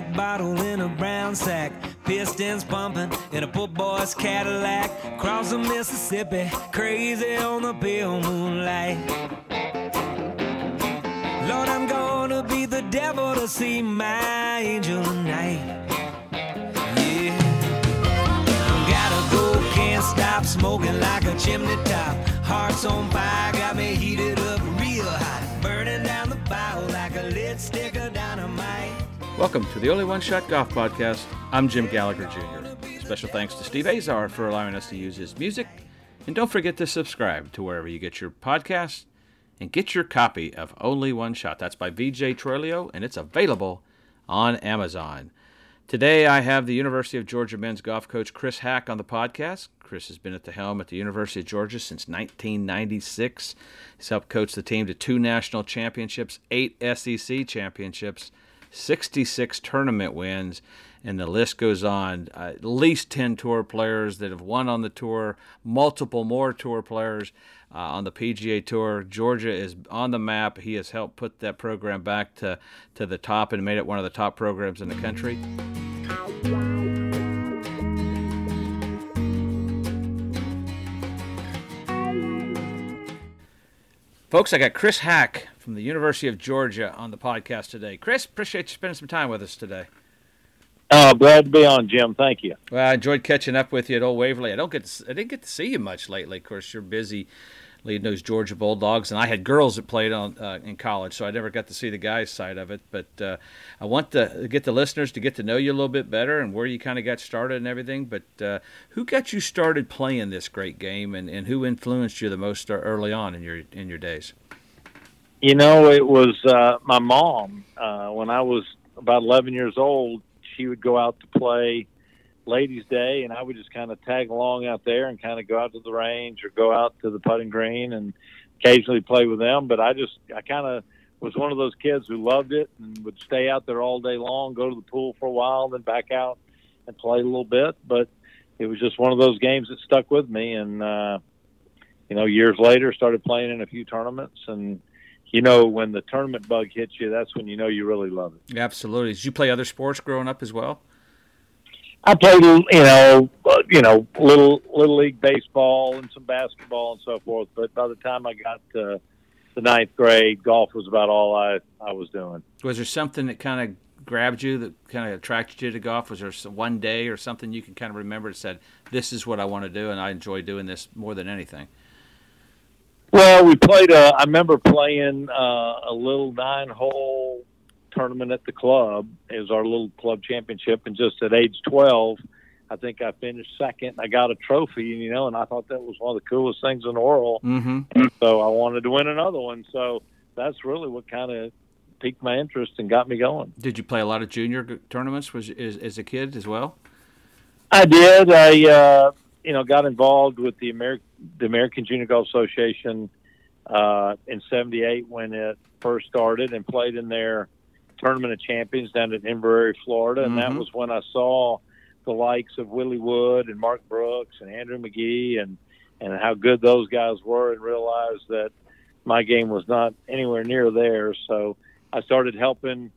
track, bottle in a brown sack, pistons pumping in a poor boy's Cadillac, cross the Mississippi, crazy on the pale moonlight. Lord, I'm gonna be the devil to see my angel tonight. Yeah, gotta go, can't stop smoking like a chimney top. Heart's on fire, got me Welcome to the Only One Shot Golf Podcast. I'm Jim Gallagher Jr. Special thanks to Steve Azar for allowing us to use his music. And don't forget to subscribe to wherever you get your podcasts and get your copy of Only One Shot. That's by VJ Trolio, and it's available on Amazon. Today, I have the University of Georgia men's golf coach Chris Haack on the podcast. Chris has been at the helm at the University of Georgia since 1996. He's helped coach the team to two national championships, eight SEC championships, 66 tournament wins, and the list goes on. Uh, at least 10 tour players that have won on the tour, multiple more tour players uh, on the PGA Tour. Georgia is on the map. He has helped put that program back to, to the top and made it one of the top programs in the country. Folks, I got Chris Haack from the University of Georgia on the podcast today. Chris, appreciate you spending some time with us today. Oh, glad to be on, Jim. Thank you. Well, I enjoyed catching up with you at Old Waverly. I don't get to, I didn't get to see you much lately. Of course, you're busy leading those Georgia Bulldogs, and I had girls that played on uh, in college, so I never got to see the guys' side of it. But uh, I want to get the listeners to get to know you a little bit better and where you kind of got started and everything. But uh, who got you started playing this great game, and, and who influenced you the most early on in your in your days? You know, it was uh, my mom. Uh, when I was about 11 years old, she would go out to play ladies' day, and I would just kind of tag along out there and kind of go out to the range or go out to the putting green and occasionally play with them. But I just, I kind of was one of those kids who loved it and would stay out there all day long, go to the pool for a while, then back out and play a little bit. But it was just one of those games that stuck with me. And, uh, you know, years later, started playing in a few tournaments and, you know, when the tournament bug hits you, that's when you know you really love it. Absolutely. Did you play other sports growing up as well? I played, you know, uh, you know, little little league baseball and some basketball and so forth. But by the time I got to the ninth grade, golf was about all I I was doing. Was there something that kind of grabbed you, that kind of attracted you to golf? Was there one day or something you can kind of remember that said, "This is what I want to do, and I enjoy doing this more than anything"? Well, we played. A, I remember playing uh, a little nine-hole tournament at the club. It was our little club championship, and just at age twelve, I think I finished second. I got a trophy, you know, and I thought that was one of the coolest things in the world. Mm-hmm. And so I wanted to win another one. So that's really what kind of piqued my interest and got me going. Did you play a lot of junior tournaments? Was as, as a kid as well? I did. I uh, you know got involved with the American the American Junior Golf Association uh, in '78 when it first started, and played in their tournament of champions down in Inverrary, Florida, and Mhm. that was when I saw the likes of Willie Wood and Mark Brooks and Andrew Magee and and how good those guys were, and realized that my game was not anywhere near theirs. So I started helping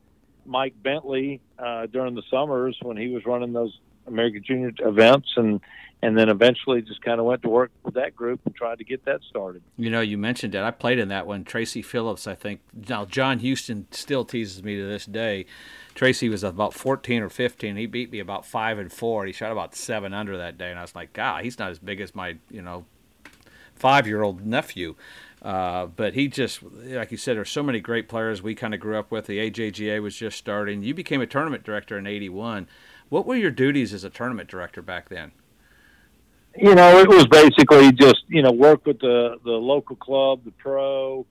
Mike Bentley uh, during the summers when he was running those American Junior events, and and then eventually just kind of went to work with that group and tried to get that started. You know, you mentioned it. I played in that one. Tracy Phillips, I think. Now, John Huston still teases me to this day. Tracy was about 14 or 15. He beat me about five and four. He shot about seven under that day, and I was like, God, he's not as big as my, you know, five-year-old nephew. Uh, but he just, like you said, there's so many great players we kind of grew up with. The AJGA was just starting. You became a tournament director in '81. What were your duties as a tournament director back then? you know, it was basically just you know work with the the local club, the pro,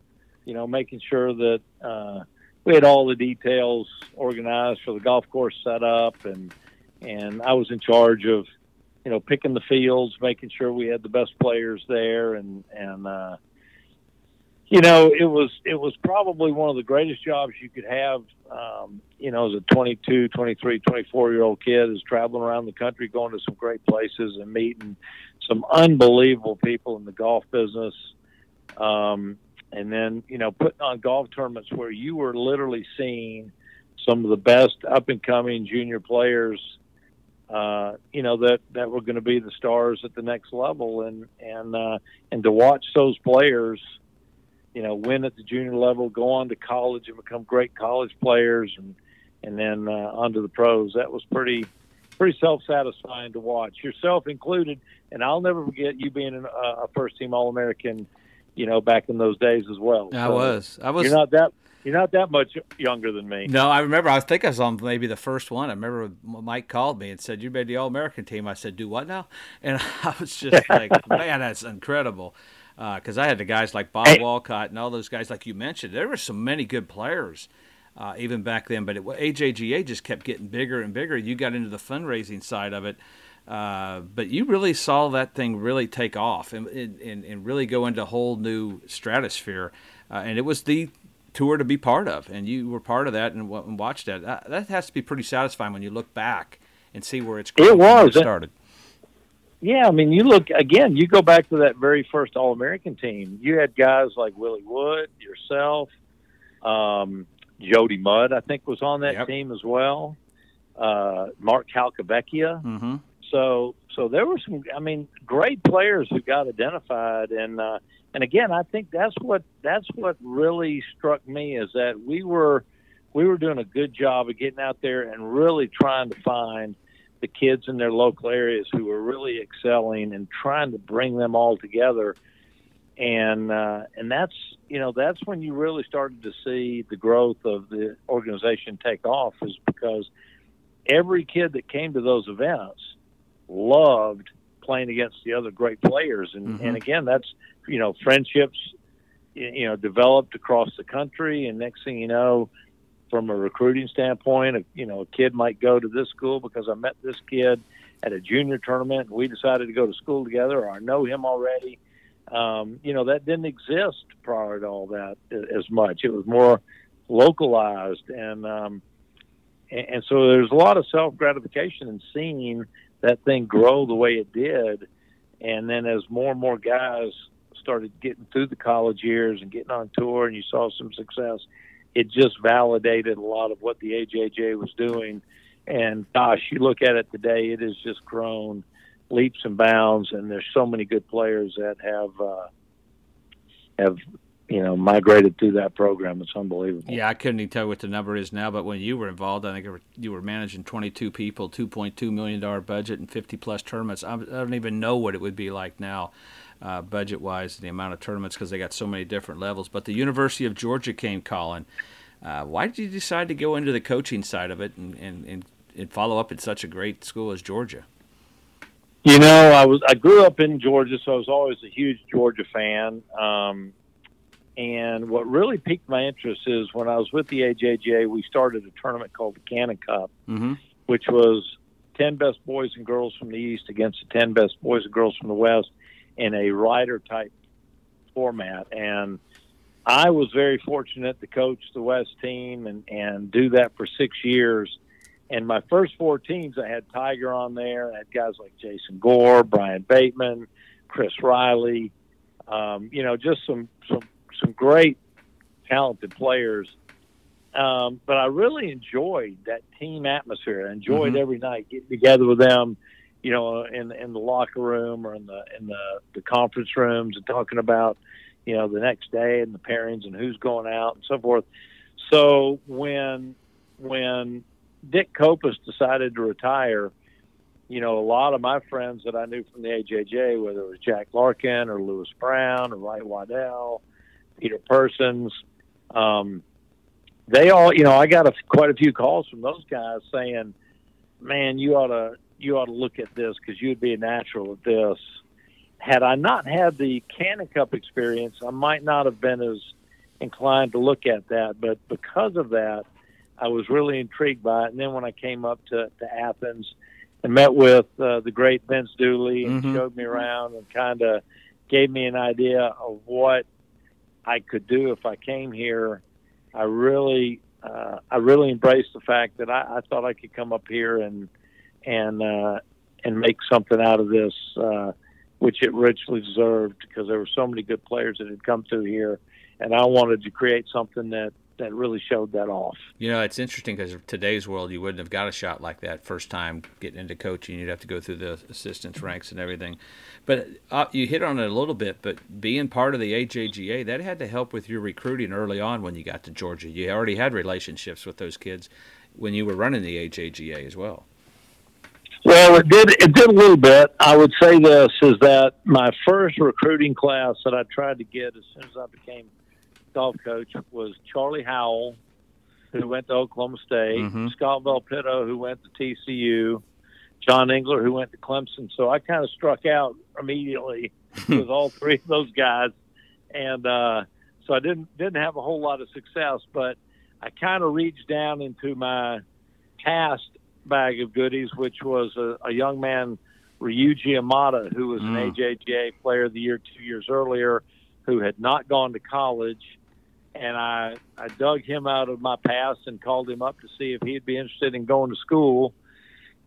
you know, making sure that uh, we had all the details organized for the golf course set up, and and I was in charge of you know picking the fields, making sure we had the best players there, and and uh, you know it was it was probably one of the greatest jobs you could have. Um, you know, as a 22, 23, 24 year old kid is traveling around the country, going to some great places and meeting some unbelievable people in the golf business. Um, and then, you know, putting on golf tournaments where you were literally seeing some of the best up and coming junior players. Uh, you know that that were going to be the stars at the next level, and and uh, and to watch those players, you know, win at the junior level, go on to college and become great college players, and and then uh, onto the pros. That was pretty pretty self satisfying to watch, yourself included. And I'll never forget you being an, uh, a first team All American, you know, back in those days as well. I so was. I was. You're not that. You're not that much younger than me. No, I remember. I think I was on maybe the first one. I remember Mike called me and said, "You made the All American team." I said, "Do what now?" And I was just like, "Man, that's incredible." Because uh, I had the guys like Bob Walcott and all those guys, like you mentioned. There were so many good players uh, even back then. But it, AJGA just kept getting bigger and bigger. You got into the fundraising side of it. Uh, but you really saw that thing really take off and, and, and really go into a whole new stratosphere. Uh, and it was the tour to be part of. And you were part of that and, and watched that. that. That has to be pretty satisfying when you look back and see where it's it was it started. Yeah, I mean, you look again. You go back to that very first All American team. You had guys like Willie Wood, yourself, um, Jody Mudd, I think, was on that yep. team as well. Uh, Mark Calcavecchia. Mm-hmm. So, so there were some. I mean, great players who got identified, and uh, and again, I think that's what that's what really struck me is that we were we were doing a good job of getting out there and really trying to find the kids in their local areas who were really excelling and trying to bring them all together. And uh, and that's you know that's when you really started to see the growth of the organization take off is because every kid that came to those events loved playing against the other great players. And mm-hmm. and again that's you know friendships you know developed across the country. And next thing you know from a recruiting standpoint you know a kid might go to this school because I met this kid at a junior tournament and we decided to go to school together or I know him already um, you know, that didn't exist prior to all that as much. It was more localized, and um, and, and so there's a lot of self gratification in seeing that thing grow the way it did. And then as more and more guys started getting through the college years and getting on tour, and you saw some success, it just validated a lot of what the AJJ was doing. And gosh, you look at it today, it has just grown leaps and bounds, and there's so many good players that have uh, have you know migrated through that program. It's unbelievable. Yeah, I couldn't even tell you what the number is now, but when you were involved, I think you were managing 22 people, 2.2 million dollar budget, and 50 plus tournaments. I don't even know what it would be like now. Uh, budget wise, the amount of tournaments because they got so many different levels. But the University of Georgia came calling. Uh, why did you decide to go into the coaching side of it and, and, and, and follow up at such a great school as Georgia? You know, I was I grew up in Georgia, so I was always a huge Georgia fan. Um, and what really piqued my interest is when I was with the AJJ, we started a tournament called the Canon Cup, mm-hmm. which was ten best boys and girls from the East against the ten best boys and girls from the West in a Ryder type format. And I was very fortunate to coach the West team and and do that for six years and my first four teams, I had Tiger on there. I had guys like Jason Gore, Brian Bateman, Chris Riley. Um, you know, just some some some great talented players. Um, but I really enjoyed that team atmosphere. I enjoyed mm-hmm. every night getting together with them, you know, in in the locker room or in the in the, the conference rooms and talking about, you know, the next day and the pairings and who's going out and so forth. So when when Dick Copas decided to retire, you know, a lot of my friends that I knew from the AJJ, whether it was Jack Larkin or Lewis Brown or Wright Waddell, Peter Persons, um, they all, you know, I got a, quite a few calls from those guys saying, "Man, you ought to you ought to look at this because you'd be a natural at this." Had I not had the Canon Cup experience, I might not have been as inclined to look at that. But because of that, I was really intrigued by it. And then when I came up to, to Athens and met with uh, the great Vince Dooley and mm-hmm. showed me around and kind of gave me an idea of what I could do if I came here, I really, uh, I really embraced the fact that I, I thought I could come up here and and uh, and make something out of this, uh, which it richly deserved because there were so many good players that had come through here, and I wanted to create something that that really showed that off. You know, it's interesting because today's world, you wouldn't have got a shot like that first time getting into coaching. You'd have to go through the assistants ranks and everything. But uh, you hit on it a little bit. But being part of the AJGA, that had to help with your recruiting early on when you got to Georgia. You already had relationships with those kids when you were running the AJGA as well. Well, it did. It did a little bit. I would say this is that my first recruiting class that I tried to get as soon as I became golf coach was Charlie Howell, who went to Oklahoma State, Mhm. Scott Velpito, who went to TCU, John Engler, who went to Clemson. So I kind of struck out immediately with all three of those guys, and uh, so I didn't didn't have a whole lot of success. But I kind of reached down into my past bag of goodies, which was a, a young man, Ryuji Imada, who was Mm. an AJGA Player of the Year two years earlier, who had not gone to college. And I, I dug him out of my past and called him up to see if he'd be interested in going to school.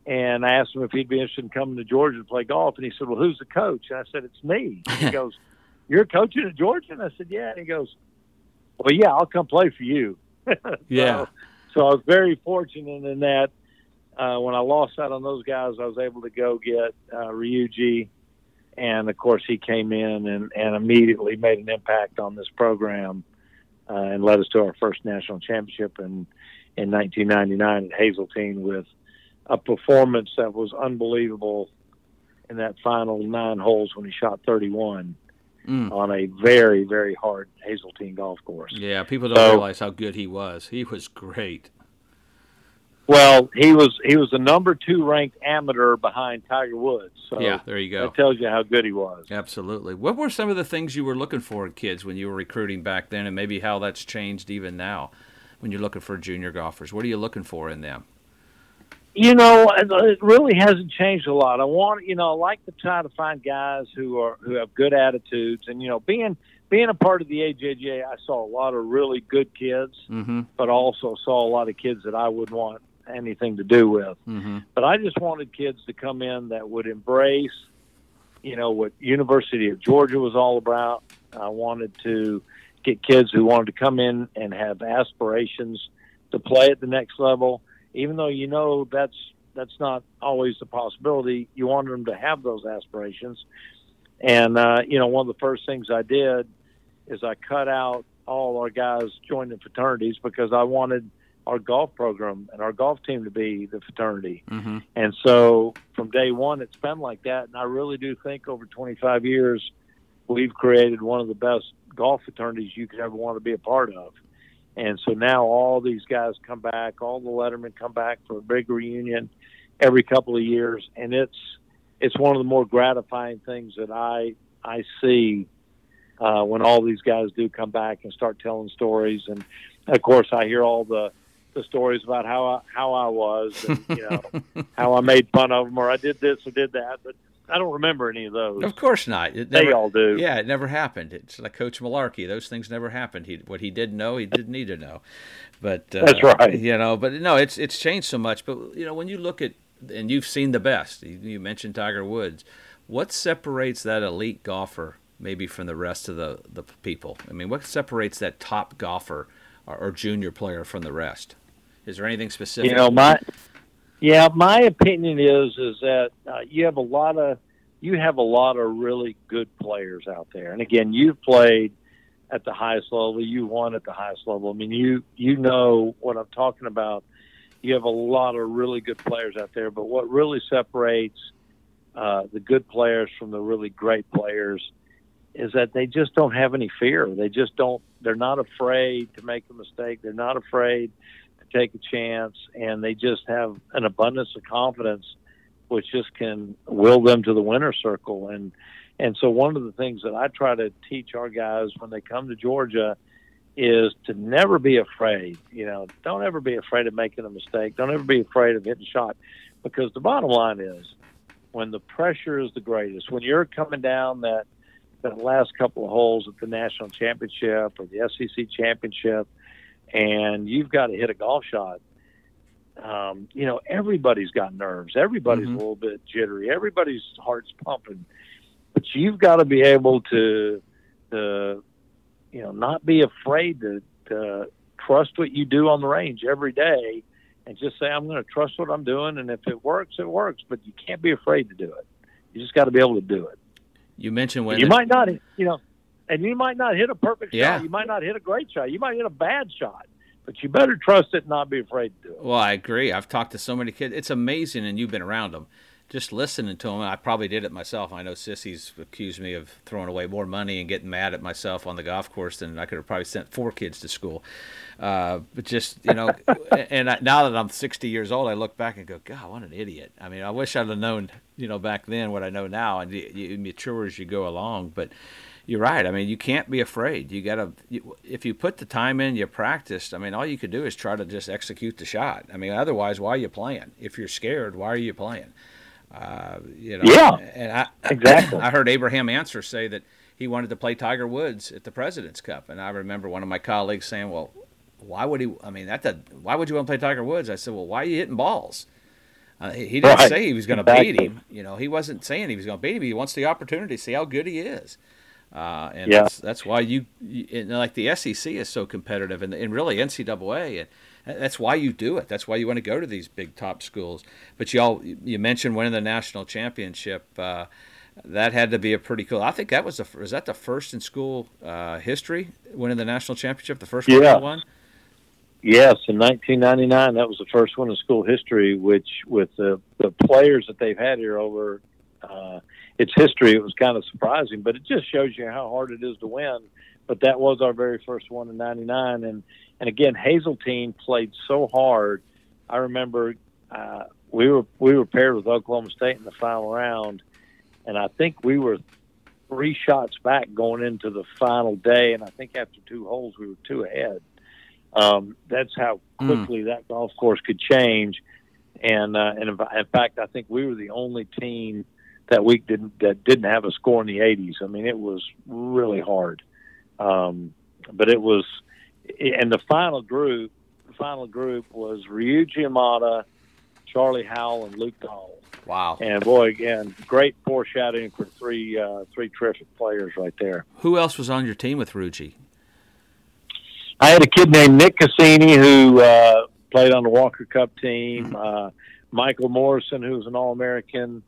And I asked him if he'd be interested in coming to Georgia to play golf. And he said, Well, who's the coach? And I said, It's me. And he goes, You're coaching at Georgia? And I said, Yeah. And he goes, Well, yeah, I'll come play for you. Yeah. So, so I was very fortunate in that uh, when I lost out on those guys, I was able to go get uh, Ryuji, and of course he came in and, and immediately made an impact on this program uh, and led us to our first national championship in in 1999 at Hazeltine with a performance that was unbelievable in that final nine holes when he shot 31 Mm. on a very very hard Hazeltine golf course. Yeah, people don't So- realize how good he was. He was great. Well, he was he was the number two ranked amateur behind Tiger Woods. So yeah, there you go. that tells you how good he was. Absolutely. What were some of the things you were looking for in kids when you were recruiting back then, and maybe how that's changed even now when you're looking for junior golfers? What are you looking for in them? You know, it really hasn't changed a lot. I want, you know, I like to try to find guys who are who have good attitudes, and you know, being being a part of the AJGA, I saw a lot of really good kids, Mm-hmm. but also saw a lot of kids that I wouldn't want anything to do with. Mm-hmm. But I just wanted kids to come in that would embrace, you know, what University of Georgia was all about. I wanted to get kids who wanted to come in and have aspirations to play at the next level, even though you know that's that's not always the possibility. You wanted them to have those aspirations, and uh, you know, one of the first things I did is I cut out all our guys joining fraternities because I wanted our golf program and our golf team to be the fraternity. Mm-hmm. And so from day one, it's been like that. And I really do think over 25 years, we've created one of the best golf fraternities you could ever want to be a part of. And so now all these guys come back, all the Lettermen come back for a big reunion every couple of years. And it's, it's one of the more gratifying things that I, I see uh, when all these guys do come back and start telling stories. And of course, I hear all the, the stories about how I, how I was, and you know how I made fun of them, or I did this or did that, but I don't remember any of those. Of course not. It they all do. Yeah, it never happened. It's like Coach Malarkey. Those things never happened. He what he didn't know, he didn't need to know. But uh, That's right. You know, but no, it's it's changed so much. But you know, when you look at and you've seen the best. You, you mentioned Tiger Woods. What separates that elite golfer maybe from the rest of the the people? I mean, what separates that top golfer or, or junior player from the rest? Is there anything specific? You know, my yeah, my opinion is is that uh, you have a lot of you have a lot of really good players out there, and again, you've played at the highest level, you won at the highest level. I mean, you you know what I'm talking about. You have a lot of really good players out there, but what really separates uh, the good players from the really great players is that they just don't have any fear. They just don't. They're not afraid to make a mistake. They're not afraid to take a chance, and they just have an abundance of confidence, which just can will them to the winner circle. And and so one of the things that I try to teach our guys when they come to Georgia is to never be afraid. You know, don't ever be afraid of making a mistake. Don't ever be afraid of hitting shot, because the bottom line is when the pressure is the greatest, when you're coming down that that last couple of holes at the national championship or the SEC championship, and you've got to hit a golf shot. Um, you know, everybody's got nerves. Everybody's Mhm. a little bit jittery. Everybody's heart's pumping, but you've got to be able to, to, you know, not be afraid to, to trust what you do on the range every day, and just say, "I'm going to trust what I'm doing, and if it works, it works." But you can't be afraid to do it. You just got to be able to do it. You mentioned when you might not, you know, and you might not hit a perfect Yeah. shot. You might not hit a great shot. You might hit a bad shot, but you better trust it and not be afraid to do it. Well, I agree. I've talked to so many kids. It's amazing, and you've been around them. Just listening to them, I probably did it myself. I know Sissy's accused me of throwing away more money and getting mad at myself on the golf course than I could have probably sent four kids to school. Uh, but just you know, and I, now that I'm 60 years old, I look back and go, God, what an idiot. I mean, I wish I'd have known, you know, back then what I know now, and you, you mature as you go along. But you're right. I mean, you can't be afraid. You gotta, if you put the time in, you practiced. I mean, all you could do is try to just execute the shot. I mean, otherwise, why are you playing? If you're scared, why are you playing? Uh, you know. Yeah, And I exactly. I heard Abraham Ancer say that he wanted to play Tiger Woods at the President's Cup, and I remember one of my colleagues saying, "Well, why would he? I mean, that why would you want to play Tiger Woods?" I said, "Well, why are you hitting balls?" Uh, he, he didn't Right. say he was going to beat him. You know, he wasn't saying he was going to beat him. He wants the opportunity to see how good he is. Uh, and Yeah. that's, that's why you, you like the SEC is so competitive, and, and really NCAA, and that's why you do it. That's why you want to go to these big top schools. But y'all, you mentioned winning the national championship. Uh, that had to be a pretty cool. I think that was the was that the first in school uh, history winning the national championship, the first one Yeah. won. Yes, in 1999, that was the first one in school history. Which, with the the players that they've had here over uh, its history, it was kind of surprising. But it just shows you how hard it is to win. But that was our very first one in '99, and and again, Hazeltine played so hard. I remember uh, we were we were paired with Oklahoma State in the final round, and I think we were three shots back going into the final day. And I think after two holes, we were two ahead. Um, that's how Mm. quickly that golf course could change. And uh, and in in fact, I think we were the only team that week didn't that didn't have a score in the 80s. I mean, it was really hard. Um, but it was, and the final group, the final group was Ryuji Imada, Charlie Howell, and Luke Donald. Wow. And boy, again, great foreshadowing for three uh, three terrific players right there. Who else was on your team with Ryuji? I had a kid named Nick Cassini who uh, played on the Walker Cup team. Uh, Michael Morrison, who was an All American.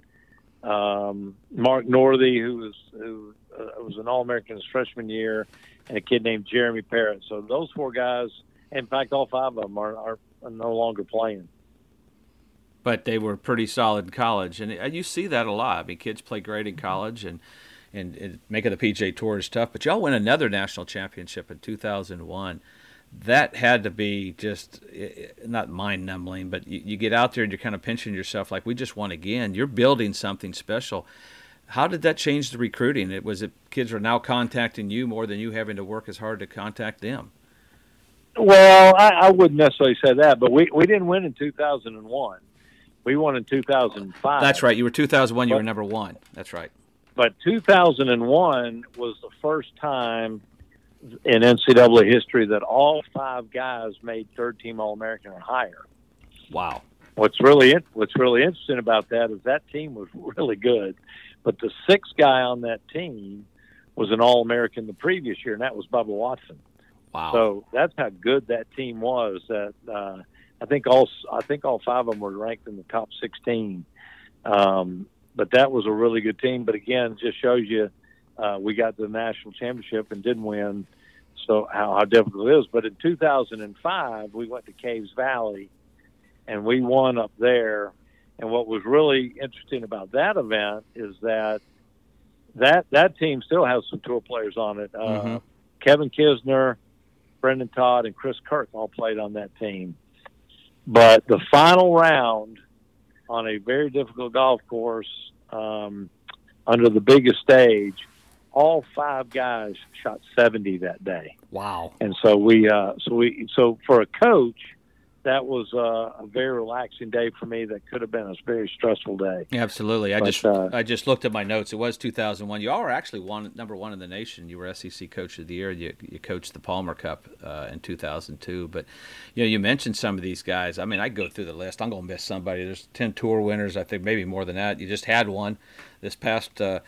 Um, Mark Northey, who was who uh, was an All American his freshman year, and a kid named Jeremy Parrott. So those four guys, in fact, all five of them are, are, are no longer playing. but they were pretty solid in college, and you see that a lot. I mean, kids play great in college, and and, and making the PGA Tour is tough. But y'all win another national championship in 2001. That had to be just not mind numbing, but you, you get out there and you're kind of pinching yourself like we just won again. You're building something special. How did that change the recruiting? It was it kids are now contacting you more than you having to work as hard to contact them. Well, I, I wouldn't necessarily say that, but we we didn't win in 2001. We won in 2005. That's right. You were 2001. You were number one. That's right. but 2001 was the first time in NCAA history that all five guys made third team All American or higher. Wow. What's really what's really interesting about that is that team was really good, but the sixth guy on that team was an All American the previous year, and that was Bubba Watson. Wow. So that's how good that team was. That uh, I think all I think all five of them were ranked in the top 16. Um, but that was a really good team. But again, just shows you uh, we got the national championship and didn't win. So how, how difficult it is. But in 2005, we went to Caves Valley, and we won up there. And what was really interesting about that event is that that that team still has some tour players on it. Uh, Mhm. Kevin Kisner, Brendon Todd, and Chris Kirk all played on that team. But the final round on a very difficult golf course um, under the biggest stage, all five guys shot 70 that day. wow. And so we, uh, so we, so for a coach, that was uh, a very relaxing day for me. That could have been a very stressful day. Absolutely. I But, just uh, I just looked at my notes. It was 2001. You all were actually one number one in the nation. You were SEC Coach of the Year. You, you coached the Palmer Cup uh, in 2002. But you know, you mentioned some of these guys. I mean, I go through the list. I'm going to miss somebody. There's 10 tour winners. I think maybe more than that. You just had one this past uh,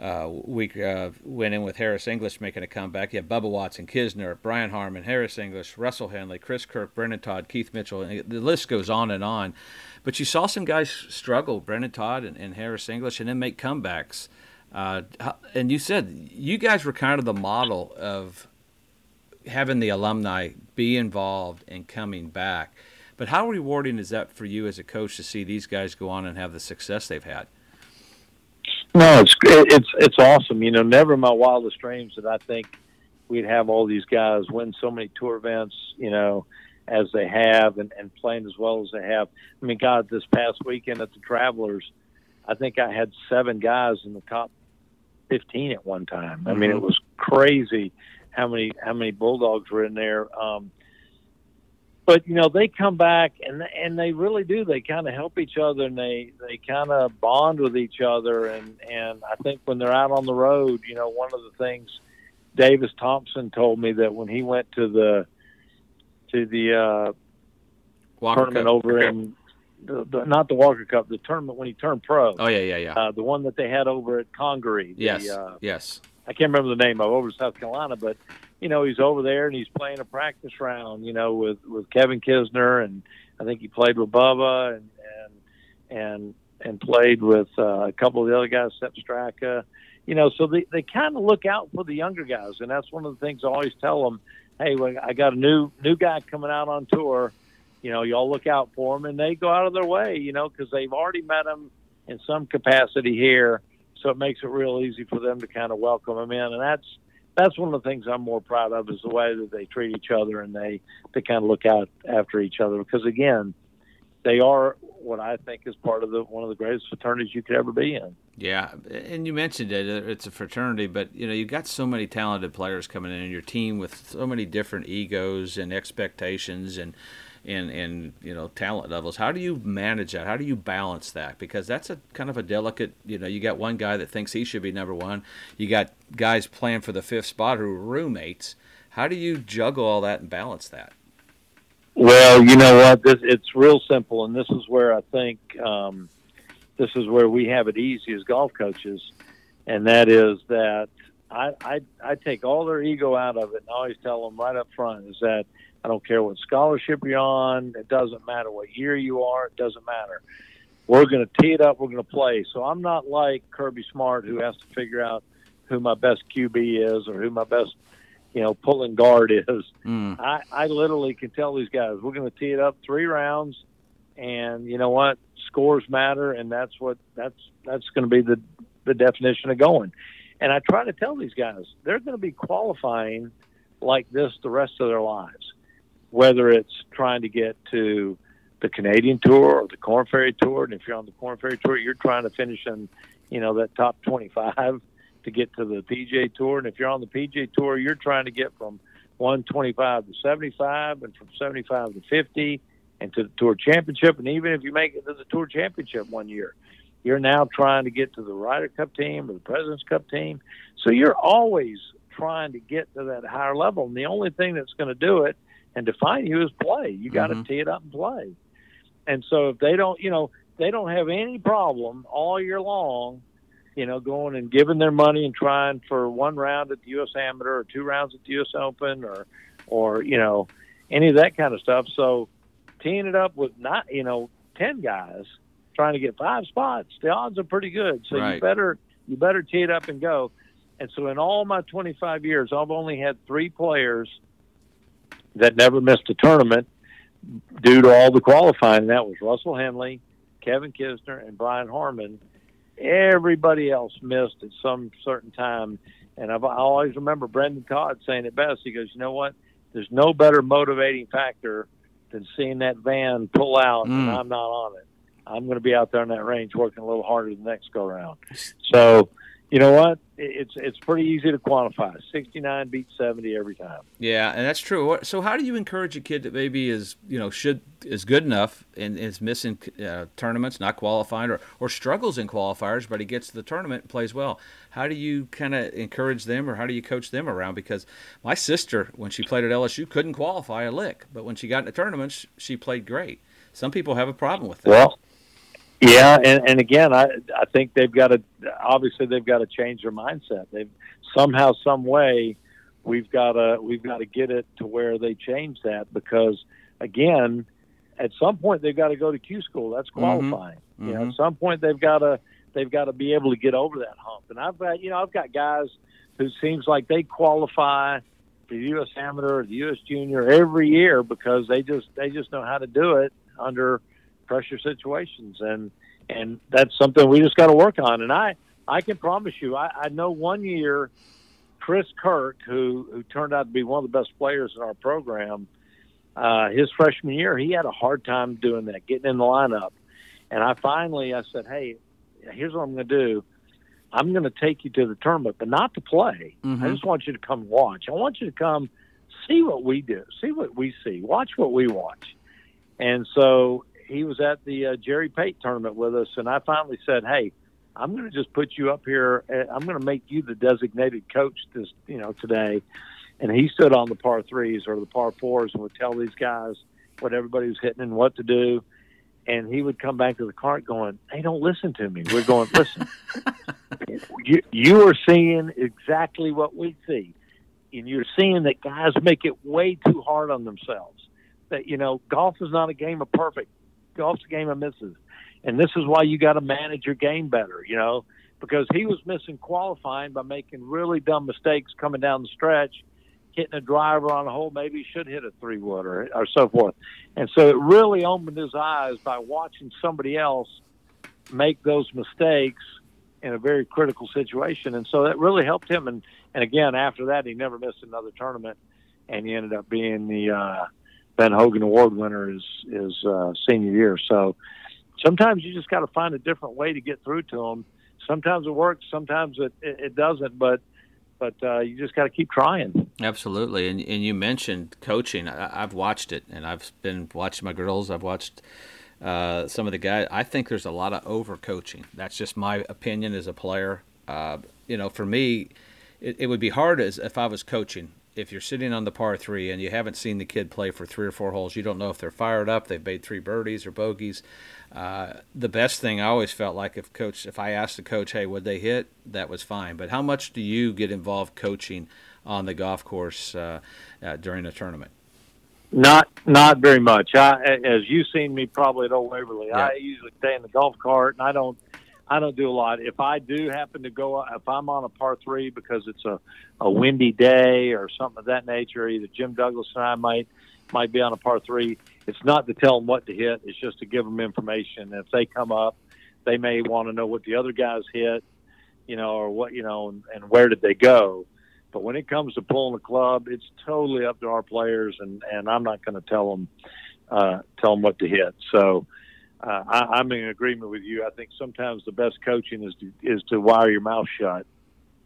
uh, uh, went in with Harris English making a comeback. You had Bubba Watson, Kisner, Brian Harman, Harris English, Russell Henley, Chris Kirk, Brendon Todd, Keith Mitchell, the list goes on and on. But you saw some guys struggle, Brendon Todd and, and Harris English, and then make comebacks. Uh, and you said you guys were kind of the model of having the alumni be involved and coming back. But how rewarding is that for you as a coach to see these guys go on and have the success they've had? No, it's it's it's awesome. You know, never in my wildest dreams did I think we'd have all these guys win so many tour events. You know, as they have and, and playing as well as they have. I mean, God, this past weekend at the Travelers, I think I had seven guys in the top fifteen at one time. I mean, it mm-hmm. was crazy how many how many Bulldogs were in there. Um, but you know they come back and and they really do they kind of help each other and they they kind of bond with each other. And and I think when they're out on the road you know one of the things Davis Thompson told me that when he went to the to the uh Walker tournament Cup. over in the, the, not the Walker Cup the tournament when he turned pro. Oh yeah yeah yeah. Uh, the one that they had over at Congaree the, yes uh, yes. I can't remember the name of it, over South Carolina but you know, he's over there and he's playing a practice round, you know, with with Kevin Kisner and I think he played with Bubba and and and and played with uh, a couple of the other guys, Sepp Straka. You know, so they they kind of look out for the younger guys, and that's one of the things I always tell them. Hey, I got a new new guy coming out on tour. You know, y'all look out for him, and they go out of their way. You know, because they've already met him in some capacity here, so it makes it real easy for them to kind of welcome him in, and that's that's one of the things I'm more proud of is the way that they treat each other and they they kind of look out after each other because again, they are what I think is part of the one of the greatest fraternities you could ever be in. Yeah, and you mentioned it; uh, it's a fraternity, but you know you've got so many talented players coming in, and your team with so many different egos and expectations, and and and you know talent levels. How do you manage that? How do you balance that? Because that's a kind of a delicate. You know, you got one guy that thinks he should be number one. You got guys playing for the fifth spot who are roommates. How do you juggle all that and balance that? Well, you know what? This, it's real simple, and this is where I think um, this is where we have it easy as golf coaches, and that is that I, I I take all their ego out of it and I always tell them right up front is that I don't care what scholarship you're on. It doesn't matter what year you are. It doesn't matter. We're going to tee it up. We're going to play. So I'm not like Kirby Smart who has to figure out who my best QB is or who my best, you know, pulling guard is. Mm. I, I literally can tell these guys we're going to tee it up three rounds, and you know what? Scores matter, and that's what that's that's going to be the the definition of going. And I try to tell these guys they're going to be qualifying like this the rest of their lives whether it's trying to get to the Canadian Tour or the Korn Ferry Tour, and if you're on the Korn Ferry Tour, you're trying to finish in, you know, that top 25 to get to the PGA Tour, and if you're on the PGA Tour, you're trying to get from 125 to 75, and from 75 to 50, and to the Tour Championship, and even if you make it to the Tour Championship one year, you're now trying to get to the Ryder Cup team or the President's Cup team. So you're always trying to get to that higher level, and the only thing that's going to do it and define you as play. You got to mm-hmm. tee it up and play. And so if they don't, you know, they don't have any problem all year long, you know, going and giving their money and trying for one round at the U.S. Amateur or two rounds at the U.S. Open or, or you know, any of that kind of stuff. So teeing it up with not, you know, ten guys trying to get five spots, the odds are pretty good. So right. you better you better tee it up and go. And so in all my 25 years, I've only had three players that never missed a tournament due to all the qualifying. That was Russell Henley, Kevin Kisner, and Brian Harman. Everybody else missed at some certain time. And I've, I always remember Brendon Todd saying it best. He goes, you know what? There's no better motivating factor than seeing that van pull out mm. and I'm not on it. I'm going to be out there on that range working a little harder the next go round. So you know what? It's it's pretty easy to quantify. 69 beats 70 every time. Yeah, and that's true. So how do you encourage a kid that maybe is you know should is good enough and is missing uh, tournaments, not qualifying, or or struggles in qualifiers, but he gets to the tournament and plays well? How do you kind of encourage them, or how do you coach them around? Because my sister, when she played at LSU, couldn't qualify a lick, but when she got in the tournaments, she played great. Some people have a problem with that. Well, Yeah, and, and again, I I think they've got to obviously they've got to change their mindset. They've somehow, some way, we've got to we've got to get it to where they change that because again, at some point they've got to go to Q school. That's Mm-hmm. qualifying. You know, at some point they've got to they've got to be able to get over that hump. And I've got you know I've got guys who seems like they qualify for the U.S. Amateur, the U.S. Junior every year because they just they just know how to do it under pressure situations and and that's something we just got to work on. And I I can promise you I, I know one year Chris Kirk who who turned out to be one of the best players in our program. Uh, his freshman year, he had a hard time doing that, getting in the lineup. And I finally, I said, "Hey, here's what I'm going to do. I'm going to take you to the tournament, but not to play. Mhm. I just want you to come watch. I want you to come see what we do, see what we see, watch what we watch." And so he was at the uh, Jerry Pate tournament with us, and I finally said, "Hey, I'm going to just put you up here. uh, I'm going to make you the designated coach this, you know, today." And he stood on the par threes or the par fours and would tell these guys what everybody was hitting and what to do. And he would come back to the cart going, "Hey, don't listen to me." We're going, "Listen, you you are seeing exactly what we see, and you're seeing that guys make it way too hard on themselves. That you know, golf is not a game of perfect. Golf's a game of misses, and this is why you got to manage your game better. You know, because he was missing qualifying by making really dumb mistakes coming down the stretch, hitting a driver on a hole maybe he should hit a three wood or or so forth. And so it really opened his eyes by watching somebody else make those mistakes in a very critical situation. And so that really helped him. And, and again, after that, he never missed another tournament and he ended up being the, uh, Ben Hogan Award winner his, his, uh, senior year. So sometimes you just got to find a different way to get through to them. Sometimes it works, sometimes it, it, doesn't, but, but, uh, you just got to keep trying. Absolutely, and and you mentioned coaching. I, I've watched it, and I've been watching my girls. I've watched uh, some of the guys. I think there's a lot of over coaching. That's just my opinion as a player. Uh, you know, for me, it, it would be hard as if I was coaching. If you're sitting on the par three and you haven't seen the kid play for three or four holes, you don't know if they're fired up. They've made three birdies or bogeys. Uh, the best thing I always felt like if coach, if I asked the coach, "Hey, would they hit?" That was fine. But how much do you get involved coaching on the golf course uh, uh, during a tournament? Not not very much. I, as you've seen me probably at Old Waverly, Yeah. I usually stay in the golf cart, and I don't I don't do a lot. If I do happen to go, if I'm on a par three because it's a a windy day or something of that nature, either Jim Douglas and I might might be on a par three. It's not to tell them what to hit; it's just to give them information. If they come up, they may want to know what the other guys hit, you know, or what you know, and, and where did they go. But when it comes to pulling the club, it's totally up to our players, and and I'm not going to tell them uh, tell them what to hit. So uh, I, I'm in agreement with you. I think sometimes the best coaching is to is to wire your mouth shut.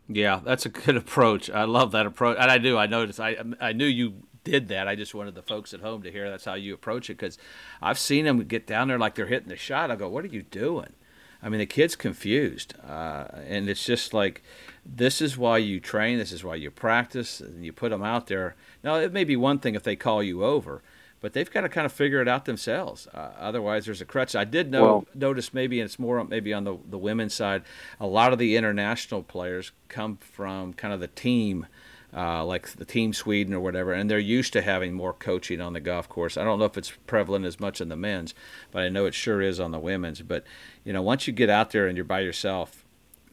Yeah, that's a good approach. I love that approach, and I do. I noticed. I I knew you did that. I just wanted the folks at home to hear that's how you approach it because I've seen them get down there like they're hitting the shot. I go, "What are you doing?" I mean, the kid's confused, uh, and it's just like this is why you train. This is why you practice, and you put them out there. Now, it may be one thing if they call you over, but they've got to kind of figure it out themselves. Uh, otherwise, there's a crutch. I did know Well- notice maybe it's more maybe on the the women's side. A lot of the international players come from kind of the team. Uh, like the team Sweden or whatever, and they're used to having more coaching on the golf course. I don't know if it's prevalent as much in the men's, but I know it sure is on the women's. But you know, once you get out there and you're by yourself,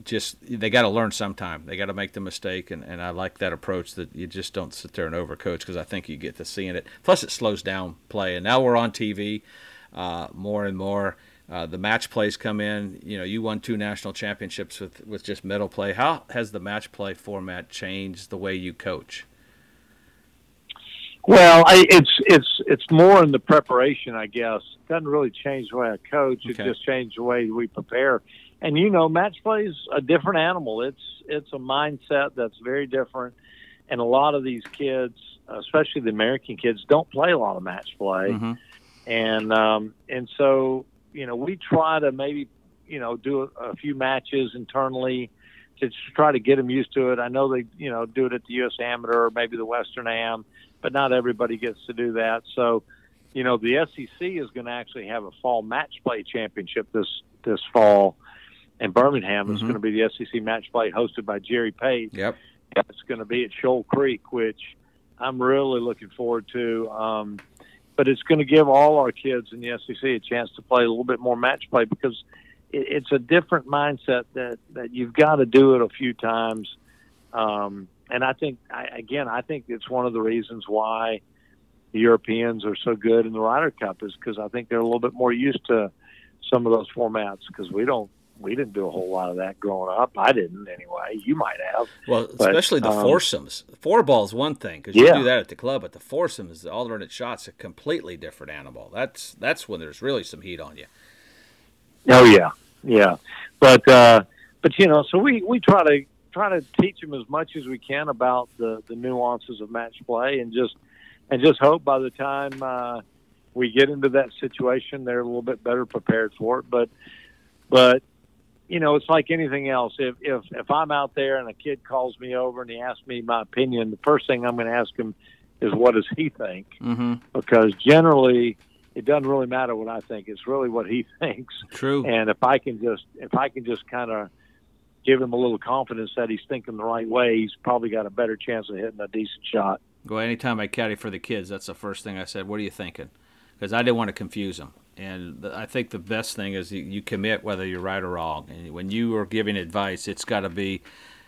just they got to learn sometime. They got to make the mistake, and, and I like that approach that you just don't sit there and overcoach because I think you get to seeing it. Plus, it slows down play, and now we're on TV uh, more and more. Uh, the match plays come in. You know, you won two national championships with with just medal play. How has the match play format changed the way you coach? Well, I, it's it's it's more in the preparation, I guess. It doesn't really change the way I coach. It Okay. just changed the way we prepare. And you know, match play is a different animal. It's it's a mindset that's very different. And a lot of these kids, especially the American kids, don't play a lot of match play. Mhm. and um, and so you know we try to maybe you know do a, a few matches internally to try to get them used to it. I know they you know do it at the U.S. Amateur or maybe the Western Am, but not everybody gets to do that. So you know the SEC is going to actually have a fall match play championship this this fall in Birmingham. It's Mhm. going to be the SEC match play hosted by Jerry Pate. Yep. It's going to be at Shoal Creek, which I'm really looking forward to. Um, but it's going to give all our kids in the SEC a chance to play a little bit more match play because it, it's a different mindset that that you've got to do it a few times. Um, and I think, I, again, I think it's one of the reasons why the Europeans are so good in the Ryder Cup is because I think they're a little bit more used to some of those formats because we don't we didn't do a whole lot of that growing up. I didn't anyway. You might have. Well, But, especially the um, foursomes. Four ball is one thing because you Yeah. do that at the club, but the foursomes, all the alternate shots, a completely different animal. That's that's when there's really some heat on you. Oh yeah, yeah. But uh, but you know, so we we try to try to teach them as much as we can about the the nuances of match play, and just and just hope by the time uh, we get into that situation, they're a little bit better prepared for it. But but you know, it's like anything else. If if if I'm out there and a kid calls me over and he asks me my opinion, the first thing I'm going to ask him is what does he think? Mm-hmm. Because generally, it doesn't really matter what I think. It's really what he thinks. True. And if I can just if I can just kind of give him a little confidence that he's thinking the right way, he's probably got a better chance of hitting a decent shot. Well, anytime I caddy for the kids, that's the first thing I said. What are you thinking? Because I didn't want to confuse them. And I think the best thing is you, commit whether you're right or wrong. And when you are giving advice, it's got to be,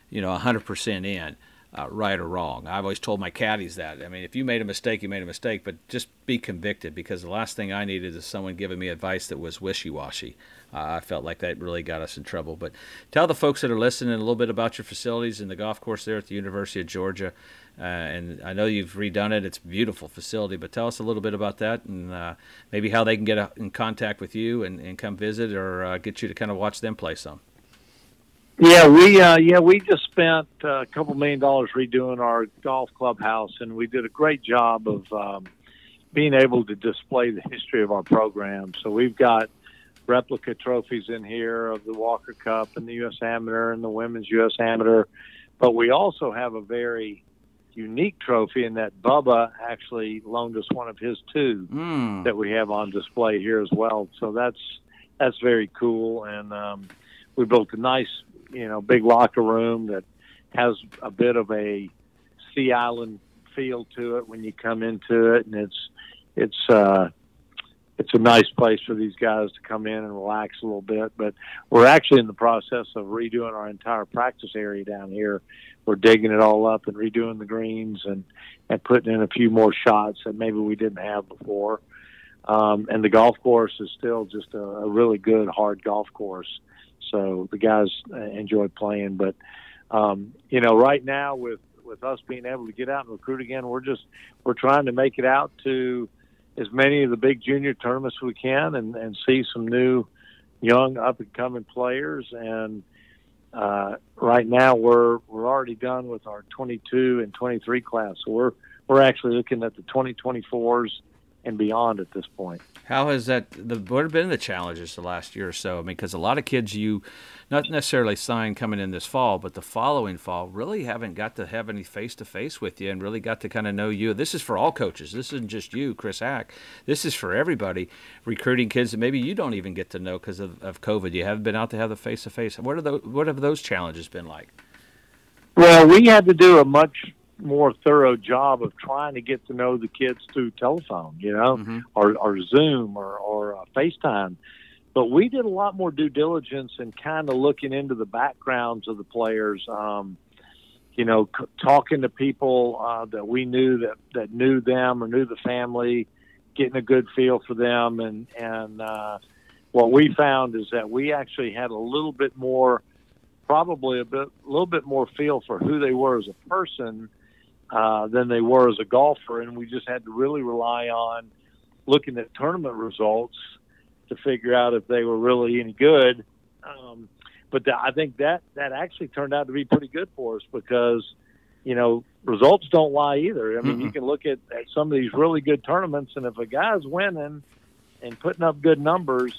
you know, 100% in, uh, right or wrong. I've always told my caddies that. I mean, if you made a mistake, you made a mistake, but just be convicted because the last thing I needed is someone giving me advice that was wishy-washy. Uh, I felt like that really got us in trouble. But tell the folks that are listening a little bit about your facilities and the golf course there at the University of Georgia. Uh, and I know you've redone it. It's a beautiful facility, but tell us a little bit about that and uh, maybe how they can get uh, in contact with you and, and come visit or uh, get you to kind of watch them play some. Yeah, we uh, yeah we just spent uh, a couple million dollars redoing our golf clubhouse, and we did a great job of um, being able to display the history of our program. So we've got replica trophies in here of the Walker Cup and the U.S. Amateur and the Women's U.S. Amateur, but we also have a very unique trophy in that Bubba actually loaned us one of his two Mm. that we have on display here as well. So that's that's very cool, and um, we built a nice, you know, big locker room that has a bit of a Sea Island feel to it when you come into it, and it's it's uh, it's a nice place for these guys to come in and relax a little bit. But we're actually in the process of redoing our entire practice area down here. We're digging it all up and redoing the greens and and putting in a few more shots that maybe we didn't have before. Um, and the golf course is still just a, a really good hard golf course. So the guys uh, enjoy playing, but um, you know, right now with with us being able to get out and recruit again, we're just we're trying to make it out to as many of the big junior tournaments we can and, and see some new young up and coming players. And uh, right now we're we're already done with our 22 and 23 class. So we're we're actually looking at the 2024s and beyond at this point How has that? The, what have been the challenges the last year or so? I mean, because a lot of kids you, not necessarily signed coming in this fall, but the following fall, really haven't got to have any face to face with you and really got to kind of know you. This is for all coaches. This isn't just you, Chris Haack. This is for everybody recruiting kids that maybe you don't even get to know because of, of COVID. You haven't been out to have the face to face. What are the What have those challenges been like? Well, we had to do a much more thorough job of trying to get to know the kids through telephone, you know, Mhm. or, or Zoom or, or uh, FaceTime. But we did a lot more due diligence and kind of looking into the backgrounds of the players. Um, you know, c- talking to people uh, that we knew that, that knew them or knew the family, getting a good feel for them, and and uh, what we found is that we actually had a little bit more, probably a bit, a little bit more feel for who they were as a person uh, than they were as a golfer, and we just had to really rely on looking at tournament results to figure out if they were really any good. Um, but th- I think that that actually turned out to be pretty good for us because you know results don't lie either. I mean, you Mhm. can look at, at some of these really good tournaments, and if a guy's winning and putting up good numbers,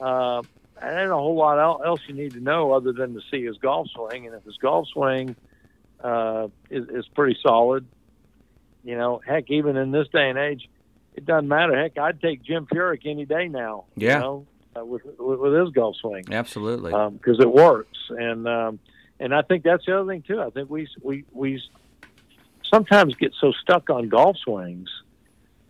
uh, ain't a whole lot else you need to know other than to see his golf swing, and if his golf swing uh, is, is pretty solid, you know, heck, even in this day and age, it doesn't matter. Heck, I'd take Jim Furyk any day now. Yeah. You know? uh, with, with with his golf swing Absolutely. because it works. And um, and I think that's the other thing too. I think we we we sometimes get so stuck on golf swings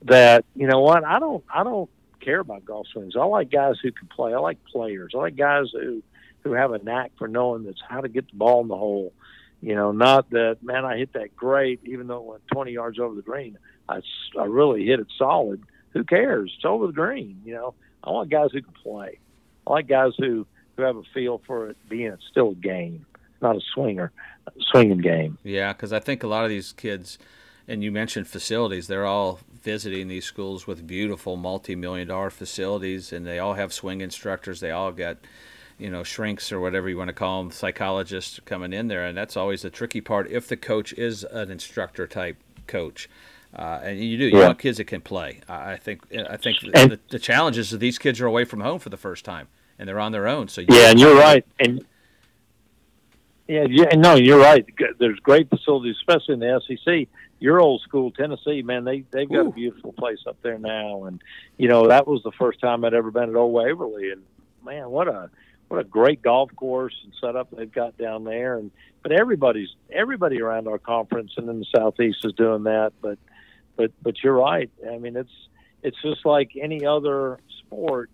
that you know what I don't I don't care about golf swings. I like guys who can play. I like players. I like guys who who have a knack for knowing that's how to get the ball in the hole. You know, not that man I hit that great even though it went 20 yards over the green. I I really hit it solid. Who cares? It's over the green. You know, I want guys who can play. I like guys who who have a feel for it being still a game, not a swinger, swinging game. Yeah, because I think a lot of these kids, and you mentioned facilities, they're all visiting these schools with beautiful multi-million dollar facilities, and they all have swing instructors. They all got, you know, shrinks or whatever you want to call them, psychologists coming in there, and that's always the tricky part. If the coach is an instructor type coach. Uh, and you do. You Yeah. want kids that can play. I think. I think And- the, the challenge is that these kids are away from home for the first time, and they're on their own. So you Yeah, and you're right. And yeah, yeah, no, you're right. There's great facilities, especially in the SEC. Your old school, Tennessee, man, they they've got Ooh. a beautiful place up there now. And you know that was the first time I'd ever been at Old Waverly, and man, what a what a great golf course and setup they've got down there. And but everybody's everybody around our conference and in the southeast is doing that. But but but you're right. I mean, it's it's just like any other sport.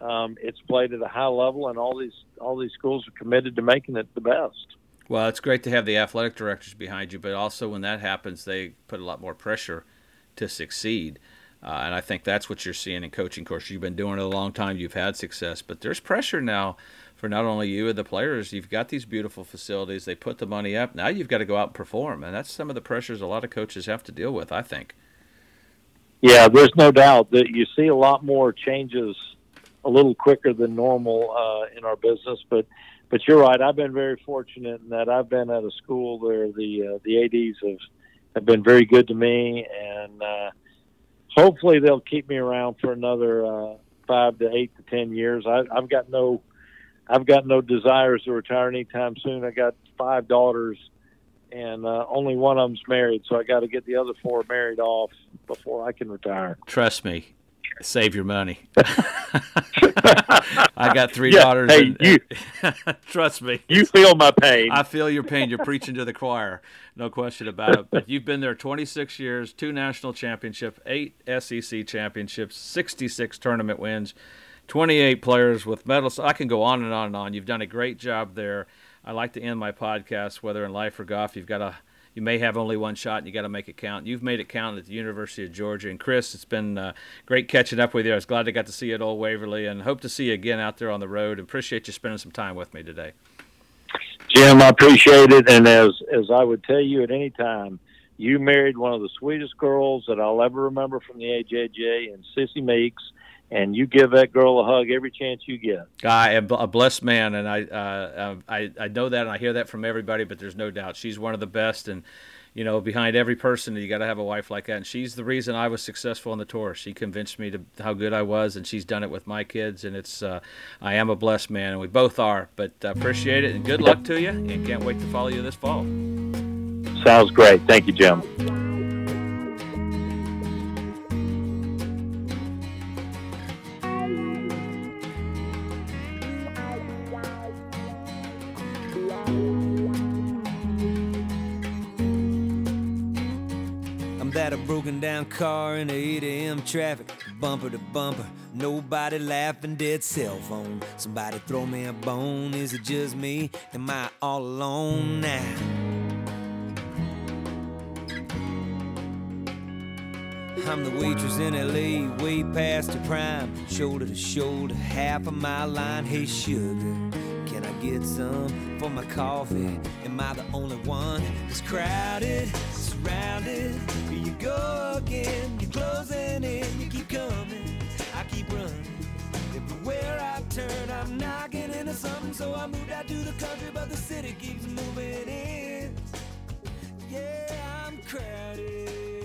Um, it's played at a high level, and all these all these schools are committed to making it the best. Well, it's great to have the athletic directors behind you, but also when that happens, they put a lot more pressure to succeed. Uh, and I think that's what you're seeing in coaching. Of course, you've been doing it a long time, you've had success, but there's pressure now for not only you and the players. You've got these beautiful facilities, they put the money up. Now you've got to go out and perform. And that's some of the pressures a lot of coaches have to deal with, I think. Yeah, there's no doubt that you see a lot more changes a little quicker than normal uh, in our business, but but you're right. I've been very fortunate in that I've been at a school where the uh, the ads have have been very good to me, and uh, hopefully they'll keep me around for another uh, five to eight to ten years. I, I've got no I've got no desires to retire anytime soon. I got five daughters, and uh, only one of them's married, so I got to get the other four married off before I can retire. Trust me, save your money. I got three Yeah, daughters. hey, and, you- trust me. You feel my pain. I feel your pain. You're preaching to the choir, no question about it. But you've been there 26 years, two national championships, eight SEC championships, 66 tournament wins, 28 players with medals. I can go on and on and on. You've done a great job there. I like to end my podcast, whether in life or golf, you've got to. You may have only one shot, and you got to make it count. You've made it count at the University of Georgia. And Chris, it's been uh, great catching up with you. I was glad I got to see you at Old Waverly, and hope to see you again out there on the road. Appreciate you spending some time with me today. Jim, I appreciate it. And as as I would tell you at any time, you married one of the sweetest girls that I'll ever remember from the AJJ, and Cissye Meeks. And you give that girl a hug every chance you get. I am a blessed man, and I, uh, I I know that, and I hear that from everybody. But there's no doubt she's one of the best, and you know, behind every person, you got to have a wife like that. And she's the reason I was successful on the tour. She convinced me to how good I was, and she's done it with my kids. And it's uh, I am a blessed man, and we both are. But uh, appreciate it, and good luck to you, and can't wait to follow you this fall. Sounds great. Thank you, Jim. Car in the 8 a.m. traffic, bumper to bumper. Nobody laughing, dead cell phone. Somebody throw me a bone. Is it just me? Am I all alone now? I'm the waitress in LA, way past her prime. Shoulder to shoulder, half of my line. Hey, sugar, can I get some for my coffee? Am I the only one that's crowded, surrounded. Here you go again, you're closing in, you keep coming, I keep running. Everywhere I turn, I'm knocking into something, so I moved out to the country, but the city keeps moving in. Yeah, I'm crowded.